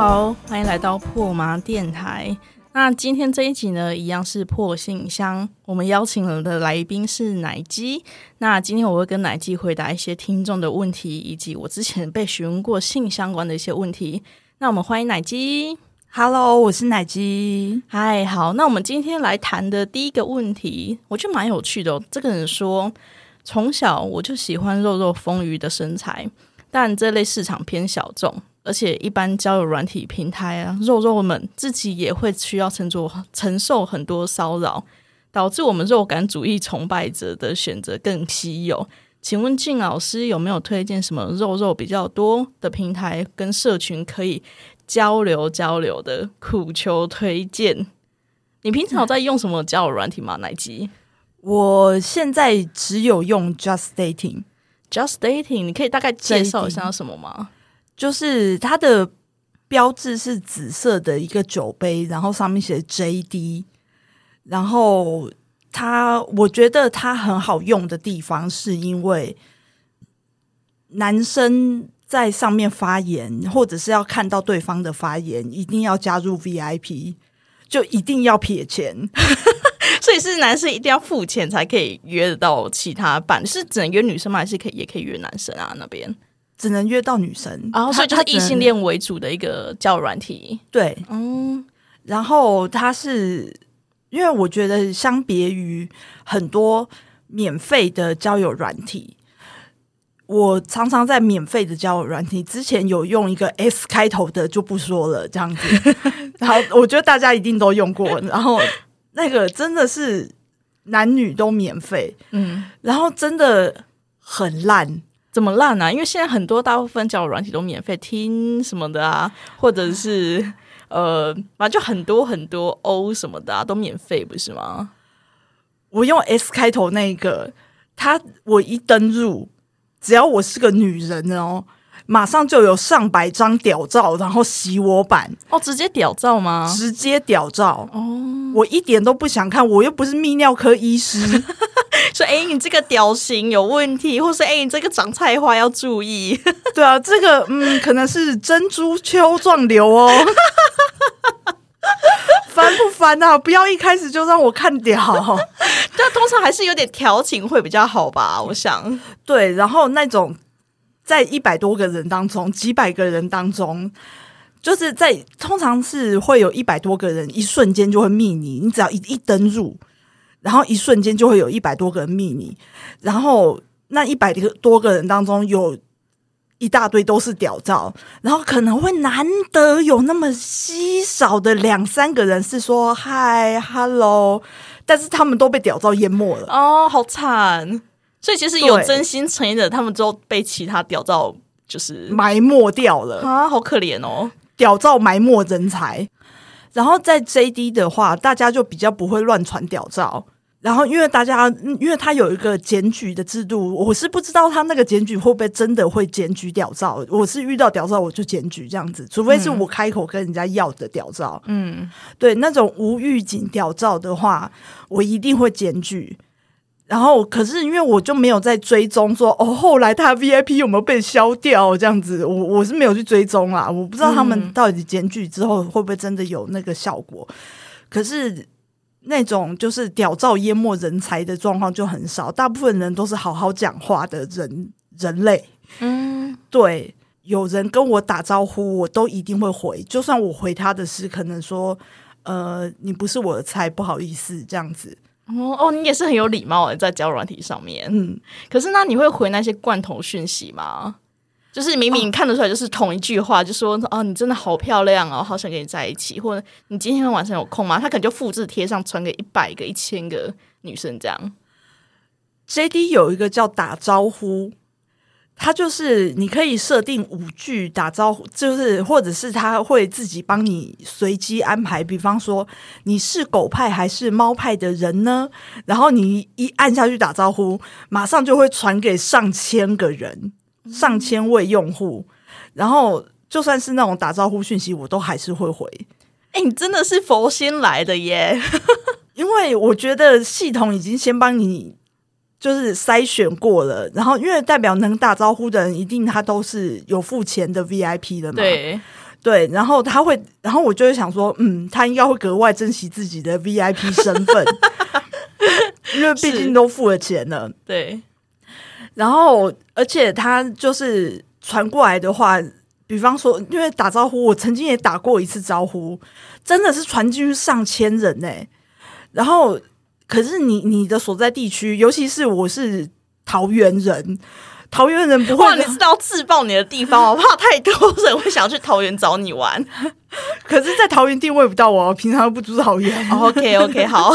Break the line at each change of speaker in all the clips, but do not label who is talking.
好，欢迎来到破麻电台。那今天这一集呢，一样是破信箱。我们邀请了的来宾是奶鸡。那今天我会跟奶鸡回答一些听众的问题，以及我之前被询问过性相关的一些问题。那我们欢迎奶鸡。
Hello，我是奶鸡。
嗨，好，那我们今天来谈的第一个问题，我觉得蛮有趣的、哦。这个人说，从小我就喜欢肉肉丰腴的身材，但这类市场偏小众，而且一般交友软体平台啊，肉肉们自己也会需要承受承受很多骚扰，导致我们肉感主义崇拜者的选择更稀有。请问静老师有没有推荐什么肉肉比较多的平台跟社群可以交流交流的？苦求推荐。你平常有在用什么交友软体吗？奶吉
我现在只有用 Just
Dating，Just Dating，你可以大概介绍一下什么吗？
就是它的标志是紫色的一个酒杯，然后上面写 JD，然后它我觉得它很好用的地方是因为男生在上面发言，或者是要看到对方的发言，一定要加入 VIP，就一定要撇钱。
所以是男生一定要付钱才可以约得到其他伴，是只能约女生吗？还是可以也可以约男生啊？那边
只能约到女生，
然后所以就是异性
恋
恋为主的一个交友软体。
对，
嗯，
然后它是因为我觉得相别于很多免费的交友软体，我常常在免费的交友软体之前有用一个 S 开头的就不说了，这样子。然后我觉得大家一定都用过，然后那个真的是男女都免费，
嗯，
然后真的很烂。
怎么烂啊？因为现在很多大部分交友软体都免费听什么的啊，或者是呃，反正就很多很多 O 什么的啊，都免费不是吗？
我用 S 开头那个，他我一登入，只要我是个女人哦，马上就有上百张屌照，然后洗我版，
哦，直接屌照吗？
直接屌照。
哦，
我一点都不想看，我又不是泌尿科医师。
说哎、诶你这个屌型有问题，或是哎、诶你这个长菜花要注意。
对啊，这个嗯，可能是珍珠丘状瘤哦。烦不烦啊？不要一开始就让我看屌。
但通常还是有点调情会比较好吧，我想。
对，然后那种在一百多个人当中，几百个人当中，就是在通常是会有一百多个人，一瞬间就会密你，你只要一一登入，然后一瞬间就会有一百多个人密你，然后那一百多个人当中有。一大堆都是屌照，然后可能会难得有那么稀少的两三个人是说嗨，hello，但是他们都被屌照淹没了。
哦，好惨。所以其实有真心诚意的，他们都被其他屌照就是
埋没掉了。
啊，好可怜哦。
屌照埋没人才。然后在 JD 的话，大家就比较不会乱传屌照。然后因为大家，嗯因为他有一个检举的制度，我是不知道他那个检举会不会真的会检举屌照。我是遇到屌照我就检举这样子，除非是我开口跟人家要的屌照。
嗯，
对那种无预警屌照的话，我一定会检举。然后，可是因为我就没有在追踪说哦，后来他 VIP 有没有被消掉这样子，我我是没有去追踪啦，我不知道他们
嗯
到底检举之后会不会真的有那个效果。可是那种就是屌照淹没人才的状况就很少，大部分人都是好好讲话的人人类。
嗯，
对，有人跟我打招呼，我都一定会回，就算我回他的是可能说，呃，你不是我的菜，不好意思，这样子。
哦哦，你也是很有礼貌的，在交友软体上面。
嗯，
可是那你会回那些罐头讯息吗？就是明明看得出来就是同一句话，就说哦，你真的好漂亮哦，好想跟你在一起，或者你今天晚上有空吗？他可能就复制贴上，传给一百个、一千个女生这样。
JD 有一个叫打招呼，它就是你可以设定五句打招呼，就是或者是它会自己帮你随机安排，比方说你是狗派还是猫派的人呢？然后你一按下去打招呼，马上就会传给上千个人、上千位用户，然后就算是那种打招呼讯息，我都还是会回。
哎、你真的是佛心来的耶！
因为我觉得系统已经先帮你就是筛选过了，然后因为代表能打招呼的人，一定他都是有付钱的 VIP 的嘛。，
对，
对，然后他会，然后我就会想说，嗯，他应该会格外珍惜自己的 VIP 身份，因为毕竟都付了钱了。
对，
然后而且他就是传过来的话，比方说，因为打招呼，我曾经也打过一次招呼，真的是传进去上千人呢、然后，可是你你的所在地区，尤其是我是桃园人，桃园人不
哇，
会
你，知道自爆你的地方，我 怕太多人会想去桃园找你玩。
可是，在桃园定位不到我，平常又不住桃园。
OK OK，好，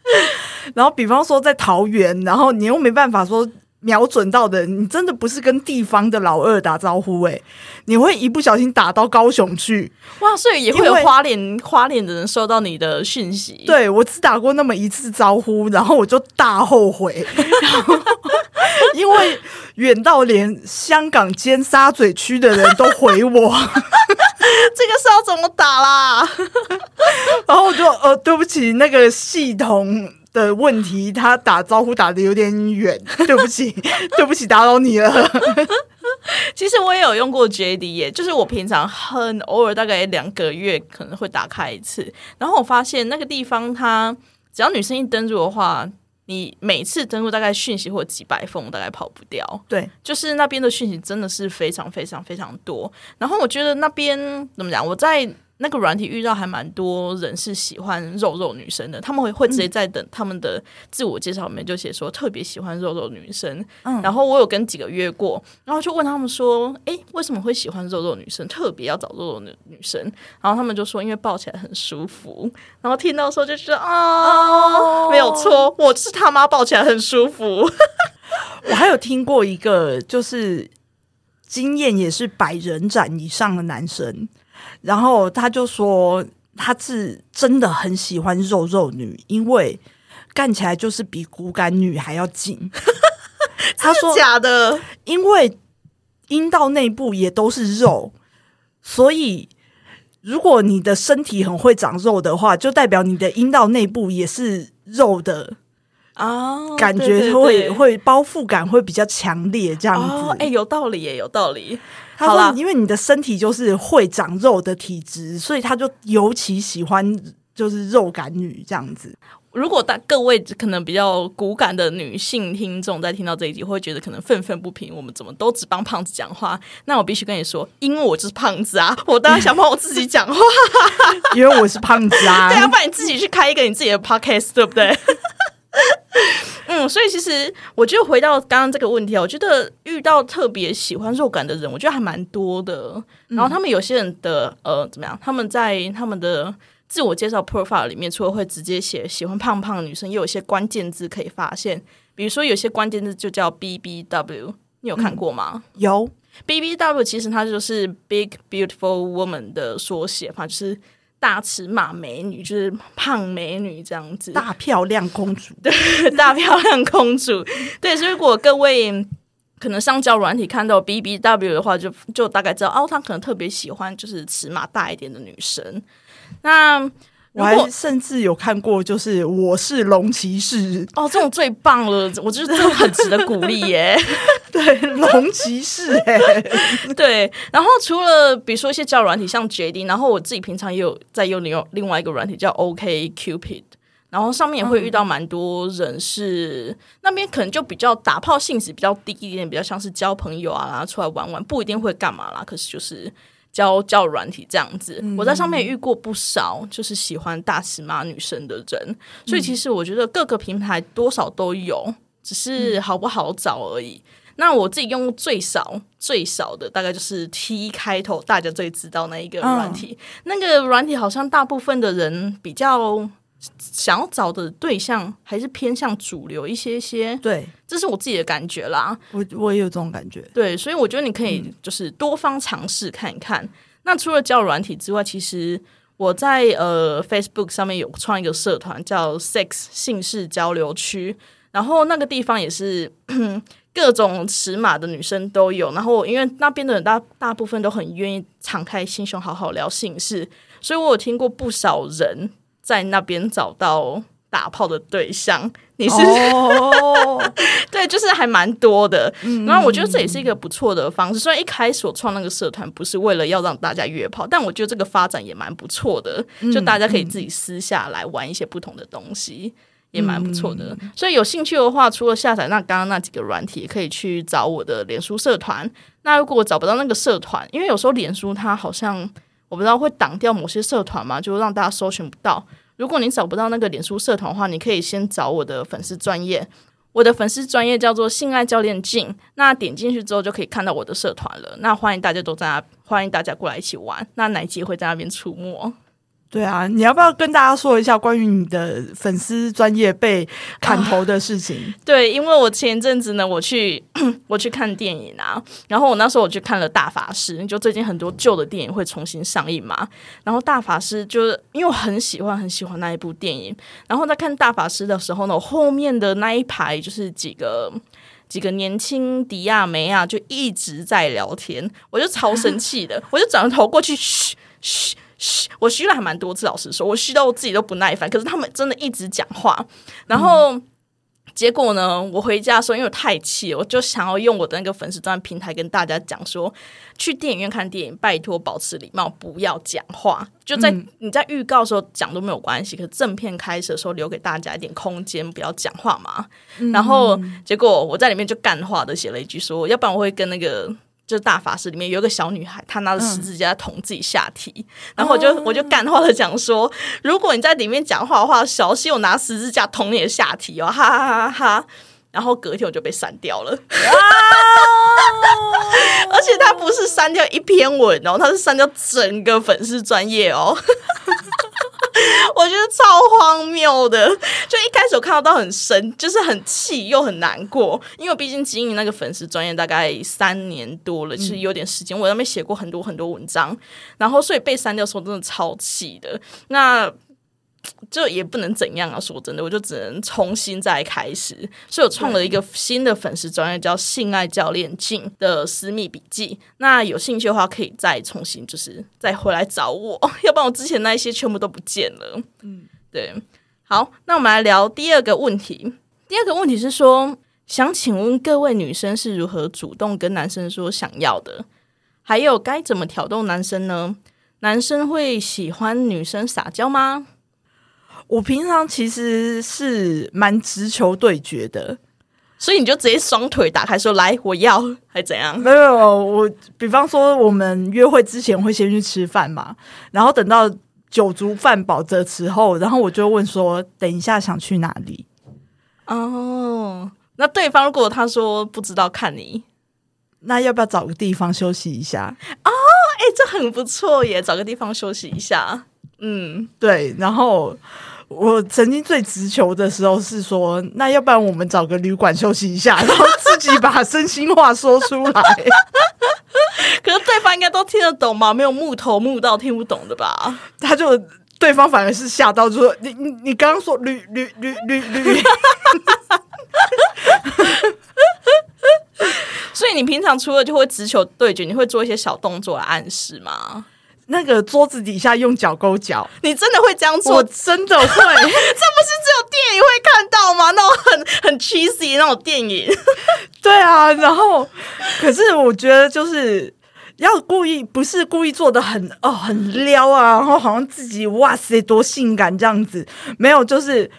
然后，比方说在桃园，然后你又没办法说瞄准到的，你真的不是跟地方的老二打招呼、欸，你会一不小心打到高雄去。
哇，所以也会有花脸花脸的人收到你的讯息。，
对我只打过那么一次招呼，然后我就大后悔，因为远到连香港尖沙咀区的人都回我，
这个是要怎么打啦？
然后我就呃，对不起，那个系统。的问题，他打招呼打的有点远，对不起，对不起，打扰你了。
其实我也有用过 JD 耶，就是我平常很偶尔，大概两个月可能会打开一次。然后我发现那个地方它，只要女生一登录的话，你每次登录大概讯息或几百封，大概跑不掉。
对，
就是那边的讯息真的是非常非常非常多。然后我觉得那边怎么讲，我在那个软体遇到还蛮多人是喜欢肉肉女生的，他们会会直接在等他们的自我介绍里面就写说特别喜欢肉肉女生。
嗯
然后我有跟几个约过，然后就问他们说：“诶，为什么会喜欢肉肉女生？特别要找肉肉女女生？”然后他们就说：“因为抱起来很舒服。”然后听到说就觉得啊，没有错，我是他妈抱起来很舒服。
我还有听过一个，就是经验也是百人斩以上的男生，然后他就说他是真的很喜欢肉肉女，因为干起来就是比骨感女还要紧。他说，
假的，
因为阴道内部也都是肉，所以如果你的身体很会长肉的话，就代表你的阴道内部也是肉的
啊，
感觉会
对
会包覆感会比较强烈，这样子。
哦，哎、有道理耶，有道理。
他说，因为你的身体就是会长肉的体质，所以他就尤其喜欢就是肉感女这样子。
如果大各位可能比较骨感的女性听众在听到这一集，会觉得可能愤愤不平，我们怎么都只帮胖子讲话？那我必须跟你说，因为我就是胖子啊，我当然想帮我自己讲话。
因为我是胖子啊，
对啊，不然你自己去开一个你自己的 podcast，对不对？嗯，所以其实我觉得回到刚刚这个问题啊，我觉得遇到特别喜欢肉感的人，我觉得还蛮多的。然后他们有些人的呃怎么样？他们在他们的自我介绍 profile 里面，除了会直接写喜欢胖胖的女生，也有一些关键字可以发现。比如说有些关键字就叫 BBW，你有看过吗？
有
BBW 其实它就是 Big Beautiful Woman 的缩写嘛，就是大尺码美女，就是胖美女这样子，
大漂亮公主，对
大漂亮公主。对，所以如果各位可能上交友软体看到 BBW 的话，就就大概知道哦，她可能特别喜欢就是尺码大一点的女生。那
我还甚至有看过，就是我是龙骑士，
哦，这种最棒了，我觉得这种很值得鼓励耶。
对，龙骑士、哎，
对，然后除了比如说一些交友软体，像 JD，然后我自己平常也有在用另外另外一个软体叫 OK Cupid，然后上面也会遇到蛮多人是、那边可能就比较打炮性质比较低一点，比较像是交朋友啊，然后出来玩玩，不一定会干嘛啦，可是就是。交教软体这样子，我在上面遇过不少就是喜欢大尺码女生的人，所以其实我觉得各个平台多少都有，只是好不好找而已。那我自己用最少最少的大概就是 T 开头，大家最知道那一个软体。那个软体好像大部分的人比较想要找的对象还是偏向主流一些些，
对
这是我自己的感觉啦。
我我也有这种感觉。
对，所以我觉得你可以就是多方尝试看一看。那除了交友软体之外，其实我在呃 Facebook 上面有创一个社团，叫 Sex 姓氏交流区，然后那个地方也是 各种尺码的女生都有。然后因为那边的人大大部分都很愿意敞开心胸，好好聊姓氏，所以我有听过不少人在那边找到打炮的对象，你是、
哦，
对，就是还蛮多的。然后我觉得这也是一个不错的方式。虽然一开始我创那个社团不是为了要让大家约炮，但我觉得这个发展也蛮不错的，就大家可以自己私下来玩一些不同的东西。也蛮不错的，所以有兴趣的话，除了下载那刚刚那几个软体，也可以去找我的脸书社团。那如果我找不到那个社团，因为有时候脸书它好像我不知道会挡掉某些社团嘛，就让大家搜寻不到。如果你找不到那个脸书社团的话，你可以先找我的粉丝专业，我的粉丝专业叫做性爱教练进。那点进去之后就可以看到我的社团了。那欢迎大家都在，欢迎大家过来一起玩。那奶姐会在那边出没。
对啊，你要不要跟大家说一下关于你的粉丝专业被砍头的事情？
对，因为我前阵子呢，我去 我去看电影啊，然后我那时候我去看了《大法师》，就最近很多旧的电影会重新上映嘛，然后《大法师》就是因为我很喜欢很喜欢那一部电影，然后在看《大法师》的时候呢，我后面的那一排就是几个几个年轻迪亚梅啊，就一直在聊天，我就超生气的，我就转头过去，嘘嘘。嘘，我嘘了还蛮多次，老实说，我嘘到我自己都不耐烦。可是他们真的一直讲话，然后结果呢，我回家的时候因为我太气，我就想要用我的那个粉丝专平台跟大家讲说，去电影院看电影，拜托保持礼貌，不要讲话。就在你在预告的时候讲都没有关系，可是正片开始的时候留给大家一点空间，不要讲话嘛。然后结果我在里面就干话的写了一句说，要不然我会跟那个。就是大法师里面有一个小女孩，她拿着十字架捅自己下体，然后我就我就干话的讲说，如果你在里面讲话的话，小心我拿十字架捅你的下体哦，哈哈哈哈！然后隔天我就被删掉了，而且他不是删掉一篇文哦，他是删掉整个粉丝专业哦。我觉得超荒谬的，就一开始我看到都很生，就是很气又很难过，因为毕竟经营那个粉丝专业大概三年多了，其实有点时间，我那边写过很多很多文章，然后所以被删掉的时候真的超气的。那就也不能怎样啊！说真的，我就只能重新再开始。所以我创了一个新的粉丝专业，叫“性爱教练进”的私密笔记。那有兴趣的话，可以再重新就是再回来找我，要不然我之前那一些全部都不见了。嗯，对。好，那我们来聊第二个问题。第二个问题是说，想请问各位女生是如何主动跟男生说想要的？还有该怎么挑逗男生呢？男生会喜欢女生撒娇吗？
我平常其实是蛮直球对决的，
所以你就直接双腿打开说：“来，我要。”还怎样？
没有，我比方说我们约会之前会先去吃饭嘛，然后等到酒足饭饱的时候，然后我就问说：“等一下想去哪里？”
哦，那对方如果他说不知道看你，
那要不要找个地方休息一下？
哦，哎，这很不错耶，找个地方休息一下。
嗯，对，然后。我曾经最直球的时候是说，那要不然我们找个旅馆休息一下，然后自己把真心话说出来。
可是对方应该都听得懂吗？没有木头木到听不懂的吧？
他就对方反而是吓到，就说你你你刚刚说旅旅旅旅旅。
所以你平常除了就会直球对决，你会做一些小动作来暗示吗？
那个桌子底下用脚勾脚，
你真的会这样做？
我真的会，这不是只
有电影会看到吗？那种很很 cheesy 那种电影，
对啊。然后，可是我觉得就是要故意，不是故意做的很哦很撩啊，然后好像自己哇塞多性感这样子，没有，就是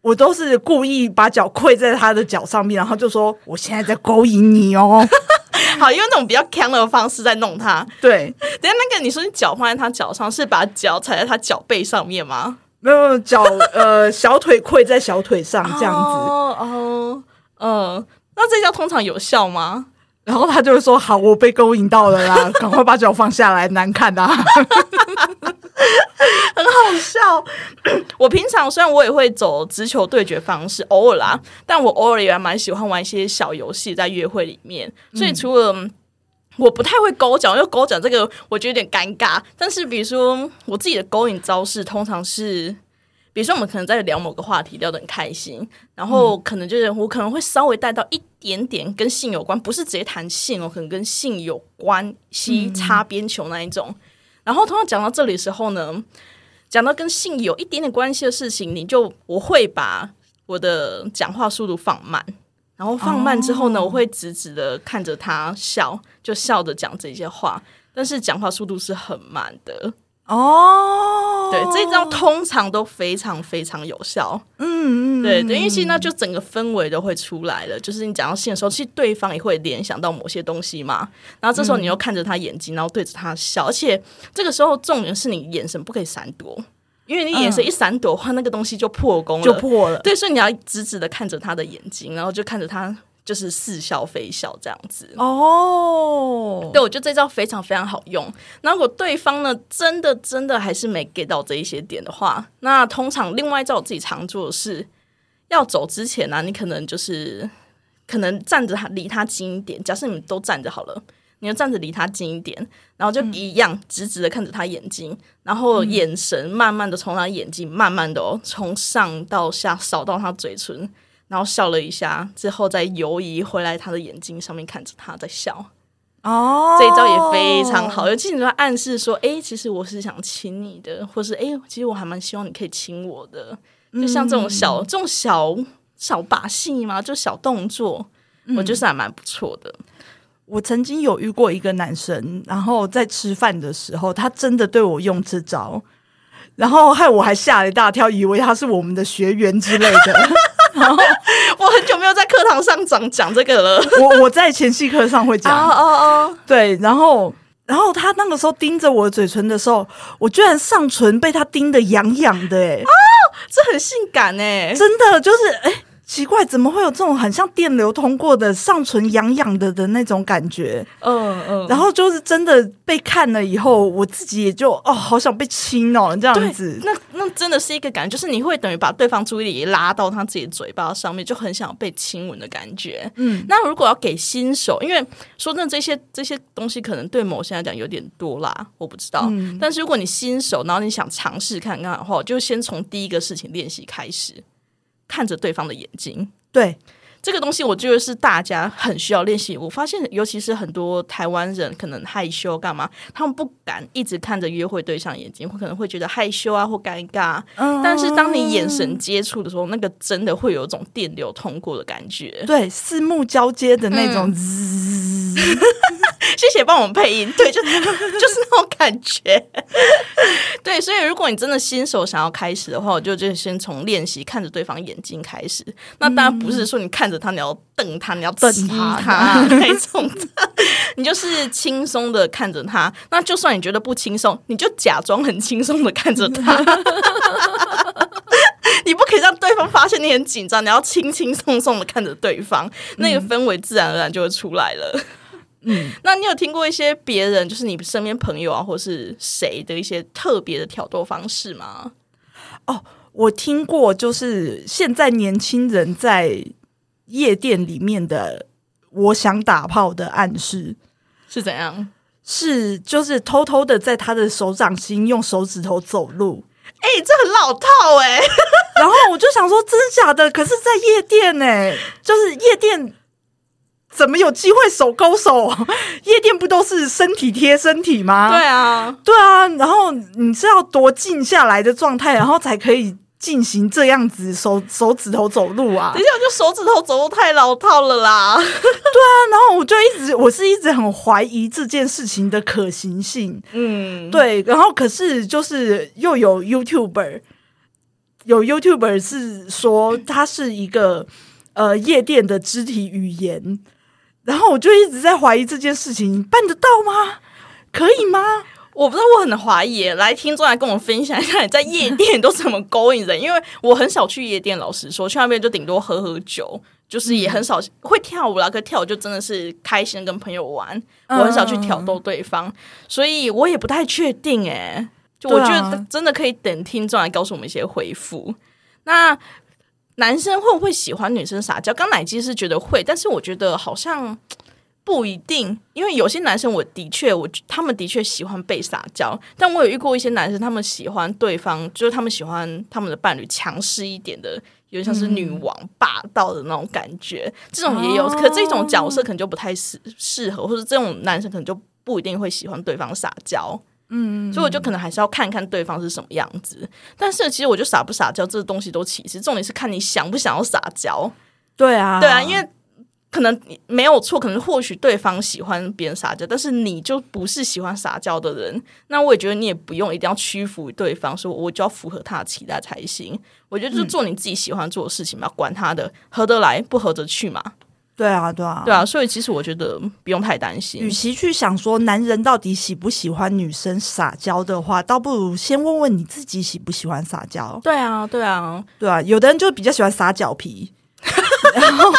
我都是故意把脚跪在他的脚上面，然后就说我现在在勾引你哦。
好，用那种比较强的方式在弄他。
对，
等下那个你说你脚放在他脚上，是把脚踩在他脚背上面吗？
没有，脚呃 小腿跪在小腿上这样子。
哦哦，嗯，那这叫通常有效吗？
然后他就会说：“好，我被勾引到了啦，赶快把脚放下来，难看啊。”
很好笑。我平常虽然我也会走直球对决方式，偶尔啦，但我偶尔也蛮喜欢玩一些小游戏在约会里面。所以除了我不太会勾脚，因为勾脚这个我觉得有点尴尬。但是比如说我自己的勾引招式，通常是比如说我们可能在聊某个话题，聊得很开心，然后可能就是我可能会稍微带到一点点跟性有关，不是直接谈性哦，可能跟性有关系擦边球那一种。然后通常讲到这里的时候呢。讲到跟性有一点点关系的事情，你就我会把我的讲话速度放慢，然后放慢之后呢，
哦
我会直直的看着他笑，就笑着讲这些话，但是讲话速度是很慢的。
哦，
对，这一招通常都非常非常有效。
嗯嗯，
对对，因为其实那就整个氛围都会出来了。就是你讲到性的时候，其实对方也会联想到某些东西嘛。然后这时候你又看着他眼睛，然后对着他笑，而且这个时候重点是你眼神不可以闪躲，因为你眼神一闪躲的话，那个东西就破功了，
就破了。
对，所以你要直直的看着他的眼睛，然后就看着他就是似笑非笑这样子。
哦，
对，我觉得这招非常非常好用。那如果对方呢，真的真的还是没 get 到这一些点的话，那通常另外一招我自己常做的是，要走之前呢、你可能就是可能站着他离他近一点。假设你们都站着好了，你就站着离他近一点，然后就一样直直的看着他眼睛，然后眼神慢慢的从他眼睛慢慢的哦，从上到下扫到他嘴唇。然后笑了一下，之后再游移回来他的眼睛上面看着他在笑。
哦，
这一招也非常好，尤其你在暗示说，哎、其实我是想亲你的，或是哎、诶其实我还蛮希望你可以亲我的，就像这种小、这种小小把戏嘛，就小动作，我觉得是还蛮不错的。
我曾经有遇过一个男生，然后在吃饭的时候，他真的对我用这招，然后害我还吓了一大跳，以为他是我们的学员之类的。
我很久没有在课堂上讲讲这个了。
我我在前戏课上会讲，
哦哦哦，
对，然后然后他那个时候盯着我的嘴唇的时候，我居然上唇被他盯得痒痒的、欸，
这很性感哎、
真的就是哎。奇怪，怎么会有这种很像电流通过的上唇痒痒的的那种感觉？
嗯嗯，
然后就是真的被看了以后，我自己也就哦，好想被亲哦，这样子。
那那真的是一个感觉，就是你会等于把对方注意力拉到他自己的嘴巴上面，就很想被亲吻的感觉。
嗯，
那如果要给新手，因为说真的，这些这些东西可能对某些人来讲有点多啦，我不知道。
嗯
但是如果你新手，然后你想尝试看看的话，就先从第一个事情练习开始，看着对方的眼睛。
对，
这个东西我觉得是大家很需要练习。我发现，尤其是很多台湾人可能害羞干嘛，他们不敢一直看着约会对象眼睛，会可能会觉得害羞啊或尴尬。
嗯
但是当你眼神接触的时候，那个真的会有一种电流通过的感觉。
对四目交接的那
嗯
种滋，
谢谢帮我们配音，对，就 就是那种感觉。对，所以如果你真的新手想要开始的话，我就就先从练习看着对方眼睛开始。那当然不是说你看着他，你要瞪他，你要
瞪他
他那种的，你就是轻松的看着他。那就算你觉得不轻松，你就假装很轻松的看着他。你不可以让对方发现你很紧张，你要轻轻松松的看着对方，那个氛围自然而然就会出来了。
嗯，
那你有听过一些别人，就是你身边朋友啊，或是谁的一些特别的挑逗方式吗？
哦我听过，就是现在年轻人在夜店里面的“我想打炮”的暗示。
是怎样？
是，就是偷偷的在他的手掌心用手指头走路，
哎、这很老套哎、
然后我就想说，真的假的？可是，在夜店呢、就是夜店怎么有机会手勾手？夜店不都是身体贴身体吗？
对啊，
对啊，然后你是要多静下来的状态，然后才可以进行这样子手手指头走路啊
等。一下，就手指头走路太老套了啦。
对啊然后我就一直，我是一直很怀疑这件事情的可行性。
嗯，
对，然后可是就是又有 YouTuber，有 YouTuber 是说它是一个呃夜店的肢体语言，然后我就一直在怀疑这件事情你办得到吗？可以吗？
我不知道，我很怀疑耶。来，听众来跟我分享一下你在夜店都怎么勾引人，因为我很少去夜店，老实说，去那边就顶多喝喝酒。就是也很少会跳舞啦，可跳舞就真的是开心跟朋友玩，我很少去挑逗对方，所以我也不太确定哎。就我觉得真的可以等听众来告诉我们一些回复。那男生会不会喜欢女生撒娇？刚奶鸡是觉得会，但是我觉得好像 不一定，因为有些男生我的确我他们的确喜欢被撒娇，但我有遇过一些男生，他们喜欢对方，就是他们喜欢他们的伴侣强势一点的。有点像是女王霸道的那种感觉，这种也有，
哦
可这种角色可能就不太适适合，或者这种男生可能就不一定会喜欢对方撒娇。嗯，所以我就可能还是要看看对方是什么样子。但是其实我就撒不撒娇，这个东西都其实重点是看你想不想要撒娇。
对啊，
对啊，因为可能没有错，可能或许对方喜欢别人撒娇，但是你就不是喜欢撒娇的人。那我也觉得你也不用一定要屈服于对方，说我就要符合他的期待才行。我觉得就做你自己喜欢做的事情嘛，管他的，合得来不合得去嘛。
对啊，对啊，
对啊，所以其实我觉得不用太担心。
与其去想说男人到底喜不喜欢女生撒娇的话，倒不如先问问你自己喜不喜欢撒娇。
对啊，对啊，
对啊，有的人就比较喜欢撒脚皮，然后，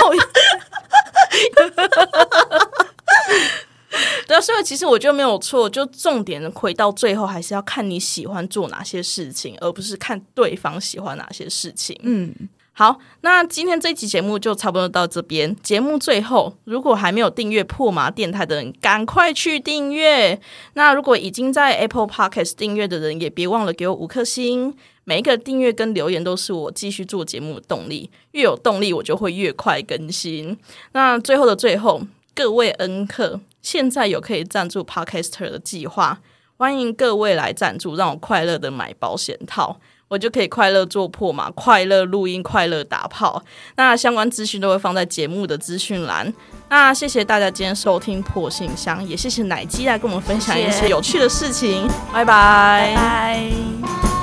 对啊，所以其实我觉得没有错，就重点回到最后还是要看你喜欢做哪些事情，而不是看对方喜欢哪些事情。嗯。好，那今天这期节目就差不多到这边。节目最后，如果还没有订阅破麻电台的人，赶快去订阅。那如果已经在 Apple Podcast 订阅的人，也别忘了给我五颗星。每一个订阅跟留言都是我继续做节目的动力。越有动力，我就会越快更新。那最后的最后，各位恩客，现在有可以赞助 Podcaster 的计划，欢迎各位来赞助，让我快乐的买保险套。我就可以快乐做破嘛，快乐录音，快乐打炮。那相关资讯都会放在节目的资讯栏。那谢谢大家今天收听破信箱，也谢谢奶鸡来跟我们分享一些有趣的事情。拜拜。